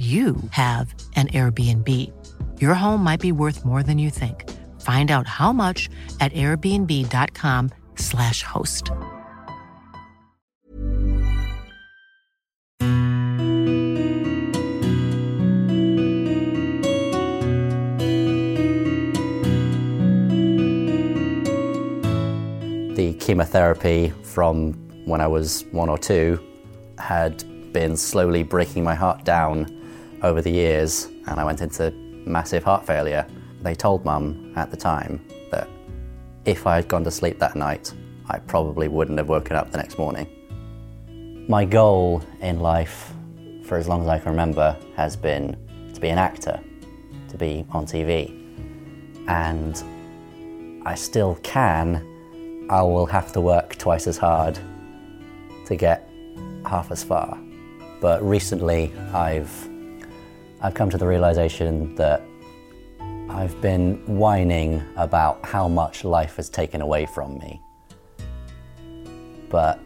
you have an Airbnb. Your home might be worth more than you think. Find out how much at airbnb.com/slash host. The chemotherapy from when I was one or two had been slowly breaking my heart down over the years, and I went into massive heart failure. They told mum at the time that if I had gone to sleep that night, I probably wouldn't have woken up the next morning. My goal in life, for as long as I can remember, has been to be an actor, to be on TV. And I still can. I will have to work twice as hard to get half as far. But recently, I've I've come to the realization that I've been whining about how much life has taken away from me. But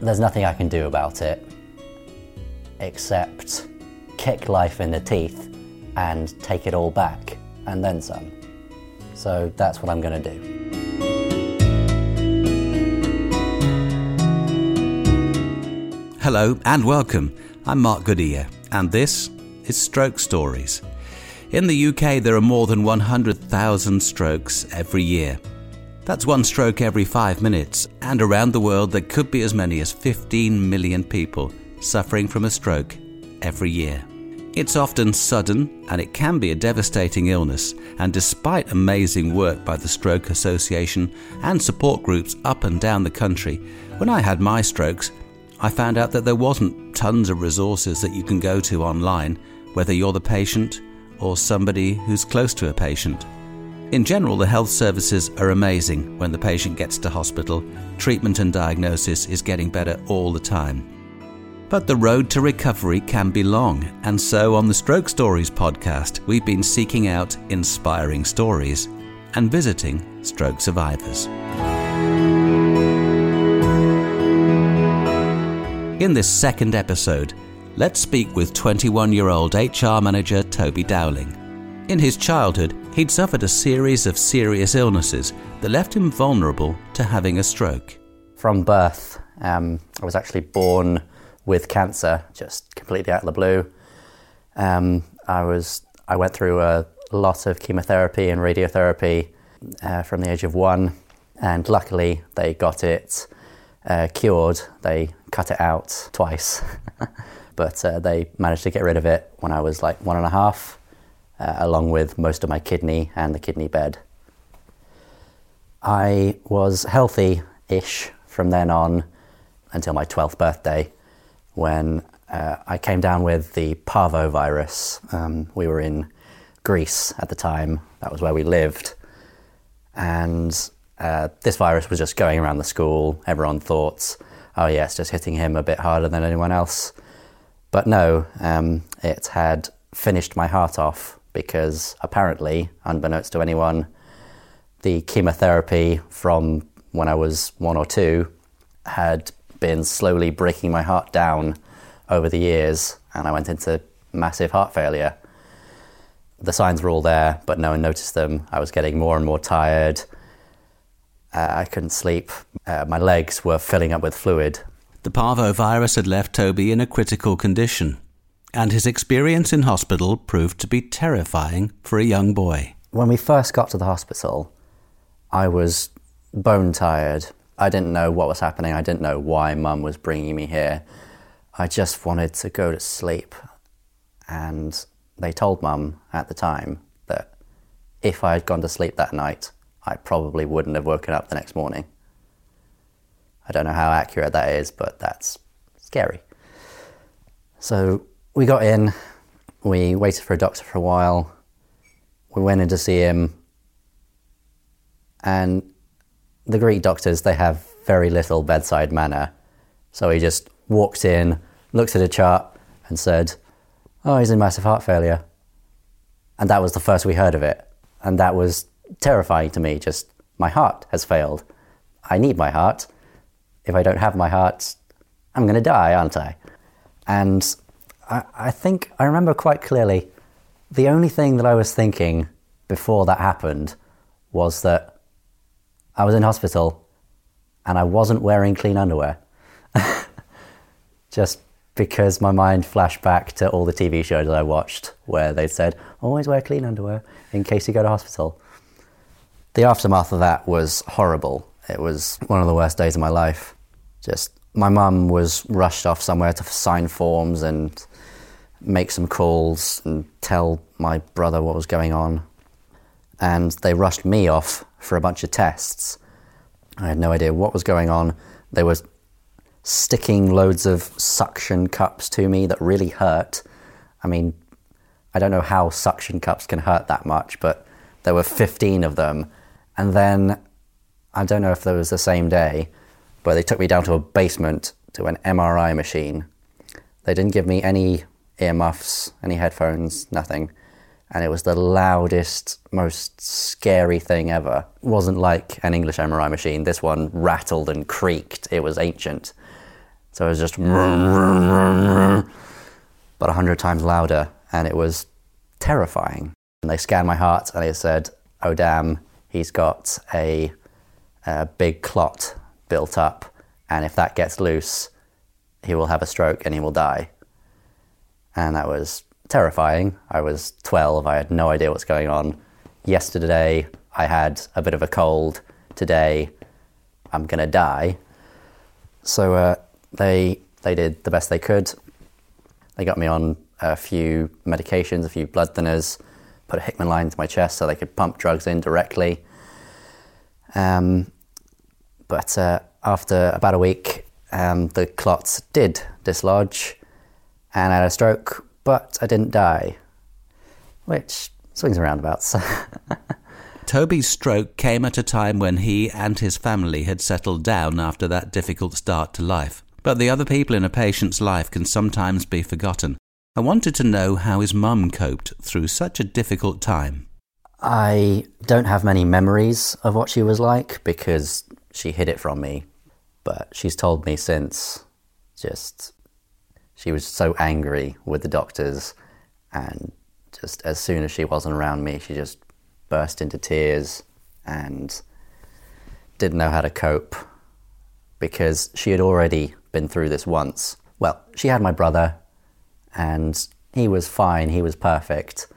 there's nothing I can do about it except kick life in the teeth and take it all back and then some. So that's what I'm going to do. Hello and welcome. I'm Mark Goodyear, and this is Stroke Stories. In the UK, there are more than 100,000 strokes every year. That's one stroke every five minutes, and around the world, there could be as many as 15 million people suffering from a stroke every year. It's often sudden and it can be a devastating illness. And despite amazing work by the Stroke Association and support groups up and down the country, when I had my strokes, I found out that there wasn't tons of resources that you can go to online, whether you're the patient or somebody who's close to a patient. In general, the health services are amazing when the patient gets to hospital. Treatment and diagnosis is getting better all the time. But the road to recovery can be long, and so on the Stroke Stories podcast, we've been seeking out inspiring stories and visiting stroke survivors. In this second episode, let's speak with 21 year old HR manager Toby Dowling. In his childhood, he'd suffered a series of serious illnesses that left him vulnerable to having a stroke. From birth, um, I was actually born with cancer, just completely out of the blue. Um, I was I went through a lot of chemotherapy and radiotherapy uh, from the age of one, and luckily they got it uh, cured. They cut it out twice, but uh, they managed to get rid of it when I was like one and a half, uh, along with most of my kidney and the kidney bed. I was healthy ish from then on until my 12th birthday when uh, I came down with the parvovirus. Um, we were in Greece at the time, that was where we lived. And uh, this virus was just going around the school. Everyone thought, oh, yeah, it's just hitting him a bit harder than anyone else. But no, um, it had finished my heart off because apparently, unbeknownst to anyone, the chemotherapy from when I was one or two had been slowly breaking my heart down over the years, and I went into massive heart failure. The signs were all there, but no one noticed them. I was getting more and more tired. Uh, I couldn't sleep. Uh, my legs were filling up with fluid. The parvovirus had left Toby in a critical condition, and his experience in hospital proved to be terrifying for a young boy. When we first got to the hospital, I was bone tired. I didn't know what was happening. I didn't know why mum was bringing me here. I just wanted to go to sleep. And they told mum at the time that if I had gone to sleep that night, I probably wouldn't have woken up the next morning. I don't know how accurate that is, but that's scary. So we got in, we waited for a doctor for a while. We went in to see him, and the Greek doctors, they have very little bedside manner. So he just walked in, looked at a chart, and said, Oh, he's in massive heart failure. And that was the first we heard of it. And that was terrifying to me. Just, my heart has failed. I need my heart. If I don't have my heart, I'm going to die, aren't I? And I, I think I remember quite clearly the only thing that I was thinking before that happened was that I was in hospital and I wasn't wearing clean underwear. Just because my mind flashed back to all the TV shows that I watched where they said, always wear clean underwear in case you go to hospital. The aftermath of that was horrible. It was one of the worst days of my life. Just, my mum was rushed off somewhere to sign forms and make some calls and tell my brother what was going on. And they rushed me off for a bunch of tests. I had no idea what was going on. They were sticking loads of suction cups to me that really hurt. I mean, I don't know how suction cups can hurt that much, but there were 15 of them. And then I don't know if there was the same day, they took me down to a basement to an MRI machine. They didn't give me any earmuffs, any headphones, nothing. And it was the loudest, most scary thing ever. It wasn't like an English MRI machine. This one rattled and creaked. It was ancient. So it was just but a hundred times louder, and it was terrifying. And they scanned my heart, and they said, "Oh damn, he's got a, a big clot built up, and if that gets loose, he will have a stroke and he will die." And that was terrifying. I was 12. I had no idea what's going on. Yesterday, I had a bit of a cold. Today, I'm gonna die. So uh, they they did the best they could. They got me on a few medications, a few blood thinners, put a Hickman line into my chest so they could pump drugs in directly. Um, but uh, after about a week, um, the clots did dislodge, and I had a stroke, but I didn't die, which swings and roundabouts. Toby's stroke came at a time when he and his family had settled down after that difficult start to life. But the other people in a patient's life can sometimes be forgotten. I wanted to know how his mum coped through such a difficult time. I don't have many memories of what she was like because she hid it from me. But she's told me since just she was so angry with the doctors and just as soon as she wasn't around me she just burst into tears and didn't know how to cope because she had already been through this once. Well, she had my brother, and he was fine, he was perfect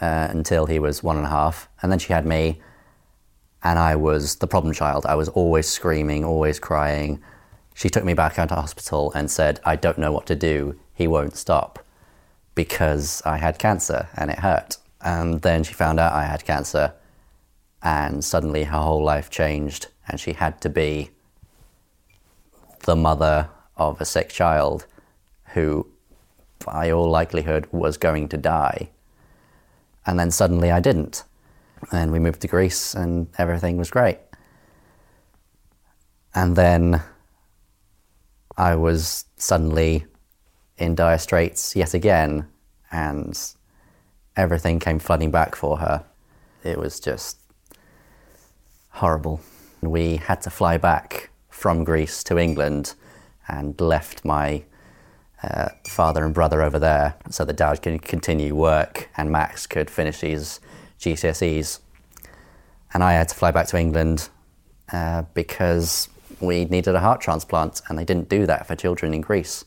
uh, until he was one and a half. And then she had me, and I was the problem child. I was always screaming, always crying. She took me back out to hospital and said, I don't know what to do, he won't stop, because I had cancer and it hurt. And then she found out I had cancer, and suddenly her whole life changed, and she had to be the mother of a sick child who, by all likelihood, was going to die. And then suddenly I didn't. And we moved to Greece and everything was great. And then I was suddenly in dire straits yet again, and everything came flooding back for her. It was just horrible. We had to fly back from Greece to England and left my uh, father and brother over there so that dad could continue work and Max could finish his GCSEs. And I had to fly back to England uh, because we needed a heart transplant and they didn't do that for children in Greece.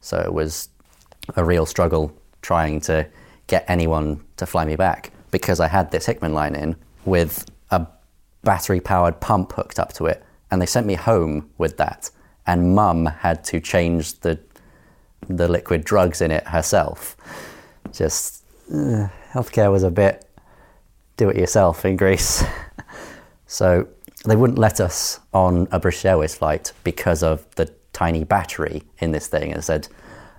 So it was a real struggle trying to get anyone to fly me back because I had this Hickman line in with a battery powered pump hooked up to it. And they sent me home with that and mum had to change the the liquid drugs in it herself. Just uh, healthcare was a bit do it yourself in Greece. so they wouldn't let us on a British Airways flight because of the tiny battery in this thing and said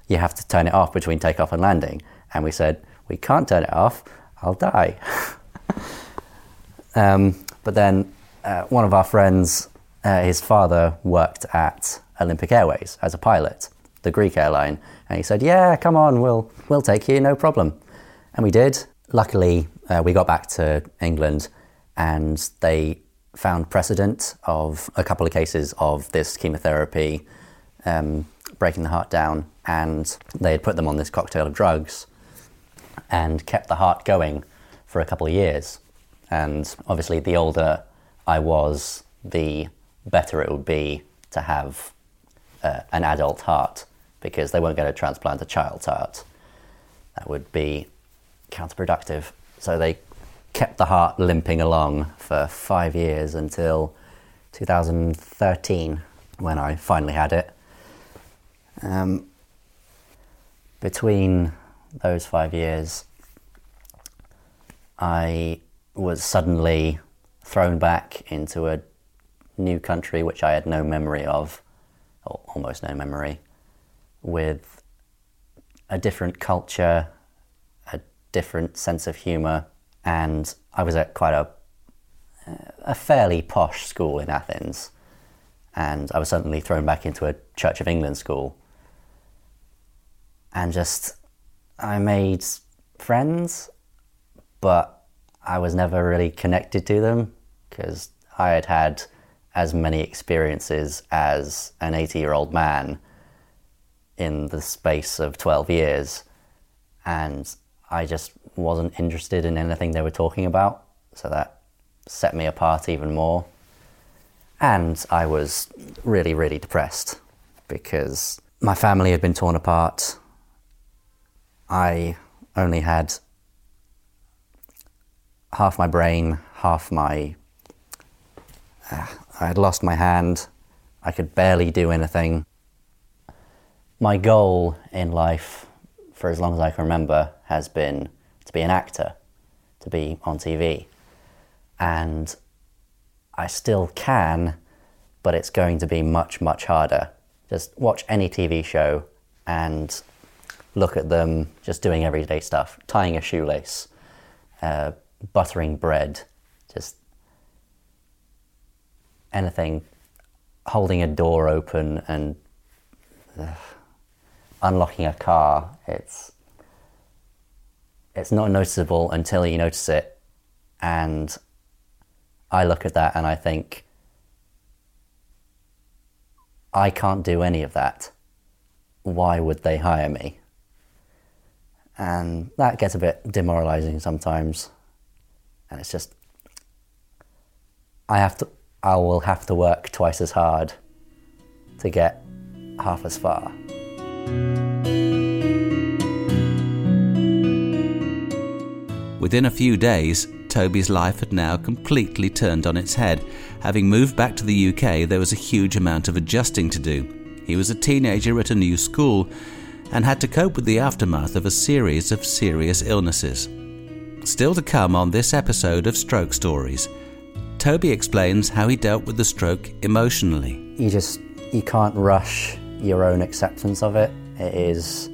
you have to turn it off between takeoff and landing. And we said, We can't turn it off, I'll die. um, but then uh, one of our friends, uh, his father worked at Olympic Airways as a pilot, the Greek airline. And he said, Yeah, come on, we'll, we'll take you, no problem. And we did. Luckily, uh, we got back to England and they found precedent of a couple of cases of this chemotherapy um, breaking the heart down, and they had put them on this cocktail of drugs and kept the heart going for a couple of years. And obviously, the older I was, the better it would be to have uh, an adult heart because they weren't going to transplant a child's heart. That would be counterproductive. So they kept the heart limping along for five years until 2013 when I finally had it. Um, between those five years, I was suddenly thrown back into a new country which I had no memory of, or almost no memory, with a different culture, different sense of humour, and I was at quite a a fairly posh school in Athens, and I was suddenly thrown back into a Church of England school, and just I made friends, but I was never really connected to them because I had had as many experiences as an 80 year old man in the space of 12 years, and I just wasn't interested in anything they were talking about, so that set me apart even more. And I was really, really depressed because my family had been torn apart. I only had half my brain, half my. Uh, I had lost my hand. I could barely do anything. My goal in life, for as long as I can remember, has been to be an actor, to be on TV. And I still can, but it's going to be much, much harder. Just watch any TV show and look at them just doing everyday stuff, tying a shoelace, uh, buttering bread, just anything, holding a door open and uh, unlocking a car. It's it's not noticeable until you notice it. And I look at that and I think, I can't do any of that. Why would they hire me? And that gets a bit demoralizing sometimes. And it's just, I have to, I will have to work twice as hard to get half as far. Within a few days, Toby's life had now completely turned on its head. Having moved back to the UK, there was a huge amount of adjusting to do. He was a teenager at a new school and had to cope with the aftermath of a series of serious illnesses. Still to come on this episode of Stroke Stories, Toby explains how he dealt with the stroke emotionally. You just you can't rush your own acceptance of it. It is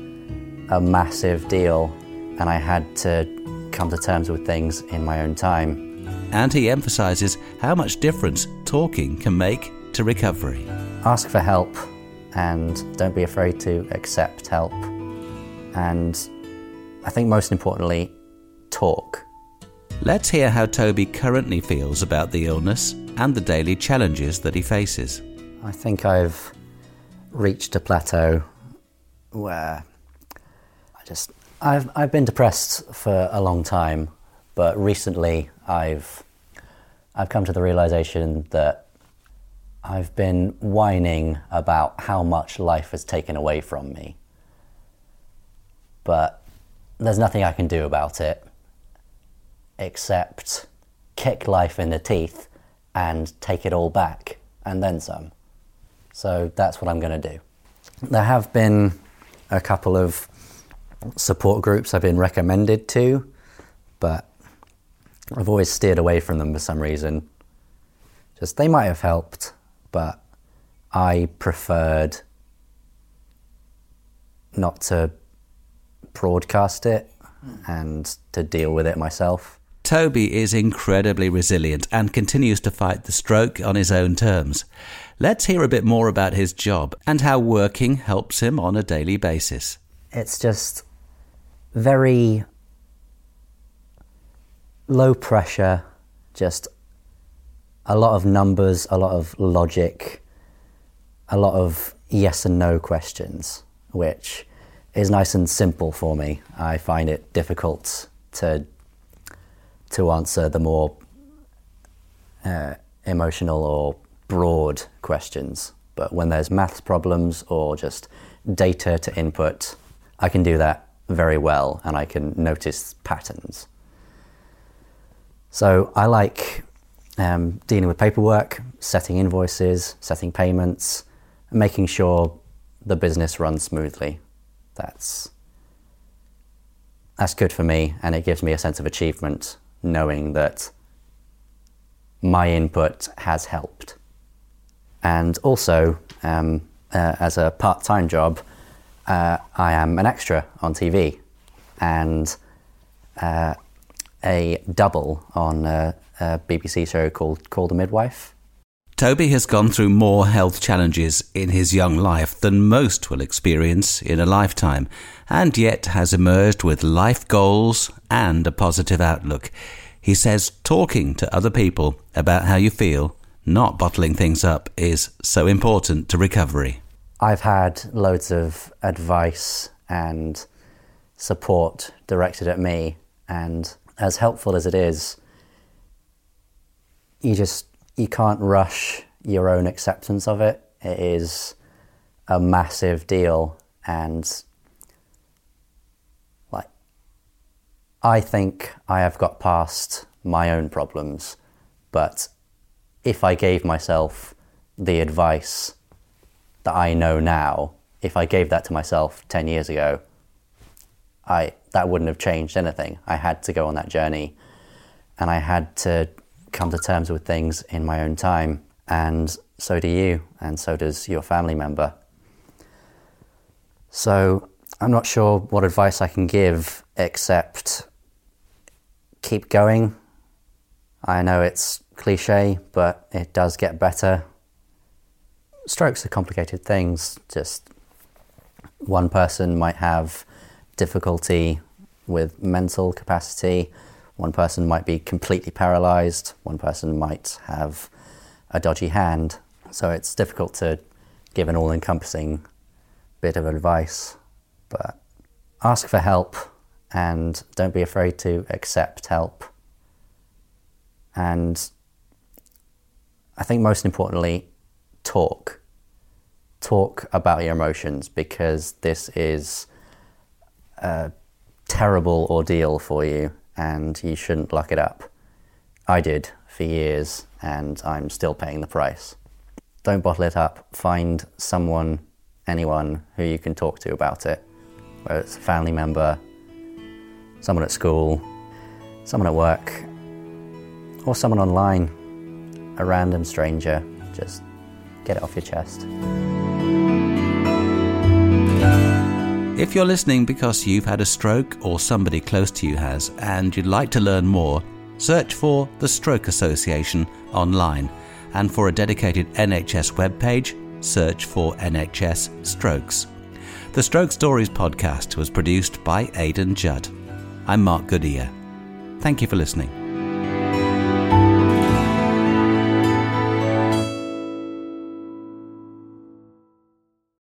a massive deal, and I had to come to terms with things in my own time. And he emphasises how much difference talking can make to recovery. Ask for help and don't be afraid to accept help. And I think most importantly, talk. Let's hear how Toby currently feels about the illness and the daily challenges that he faces. I think I've reached a plateau where I just I've I've been depressed for a long time, but recently I've I've come to the realization that I've been whining about how much life has taken away from me. But there's nothing I can do about it except kick life in the teeth and take it all back and then some. So that's what I'm going to do. There have been a couple of support groups I've been recommended to, but I've always steered away from them for some reason. Just they might have helped, but I preferred not to broadcast it and to deal with it myself. Toby is incredibly resilient and continues to fight the stroke on his own terms. Let's hear a bit more about his job and how working helps him on a daily basis. It's just very low pressure, just a lot of numbers, a lot of logic, a lot of yes and no questions, which is nice and simple for me. I find it difficult to to answer the more uh, emotional or broad questions. But when there's maths problems or just data to input, I can do that very well and I can notice patterns. So I like um, dealing with paperwork, setting invoices, setting payments, making sure the business runs smoothly. That's that's good for me, and it gives me a sense of achievement knowing that my input has helped. And also, um, uh, as a part time job, uh, I am an extra on TV and uh, a double on a, a BBC show called Call the Midwife. Toby has gone through more health challenges in his young life than most will experience in a lifetime, and yet has emerged with life goals and a positive outlook. He says talking to other people about how you feel, not bottling things up, is so important to recovery. I've had loads of advice and support directed at me, and as helpful as it is, you just you can't rush your own acceptance of it. It is a massive deal, and like I think I have got past my own problems, but if I gave myself the advice that I know now, if I gave that to myself 10 years ago, I that wouldn't have changed anything. I had to go on that journey and I had to come to terms with things in my own time and so do you and so does your family member. So I'm not sure what advice I can give except keep going. I know it's cliche, but it does get better strokes are complicated things. Just one person might have difficulty with mental capacity, one person might be completely paralyzed, one person might have a dodgy hand. So it's difficult to give an all encompassing bit of advice. But ask for help and don't be afraid to accept help. And I think most importantly, talk. Talk about your emotions because this is a terrible ordeal for you and you shouldn't lock it up. I did for years and I'm still paying the price. Don't bottle it up. Find someone, anyone who you can talk to about it, whether it's a family member, someone at school, someone at work, or someone online, a random stranger. Just get it off your chest. If you're listening because you've had a stroke or somebody close to you has and you'd like to learn more, search for the Stroke Association online and for a dedicated NHS webpage, search for NHS Strokes. The Stroke Stories podcast was produced by Aidan Judd. I'm Mark Goodyear. Thank you for listening.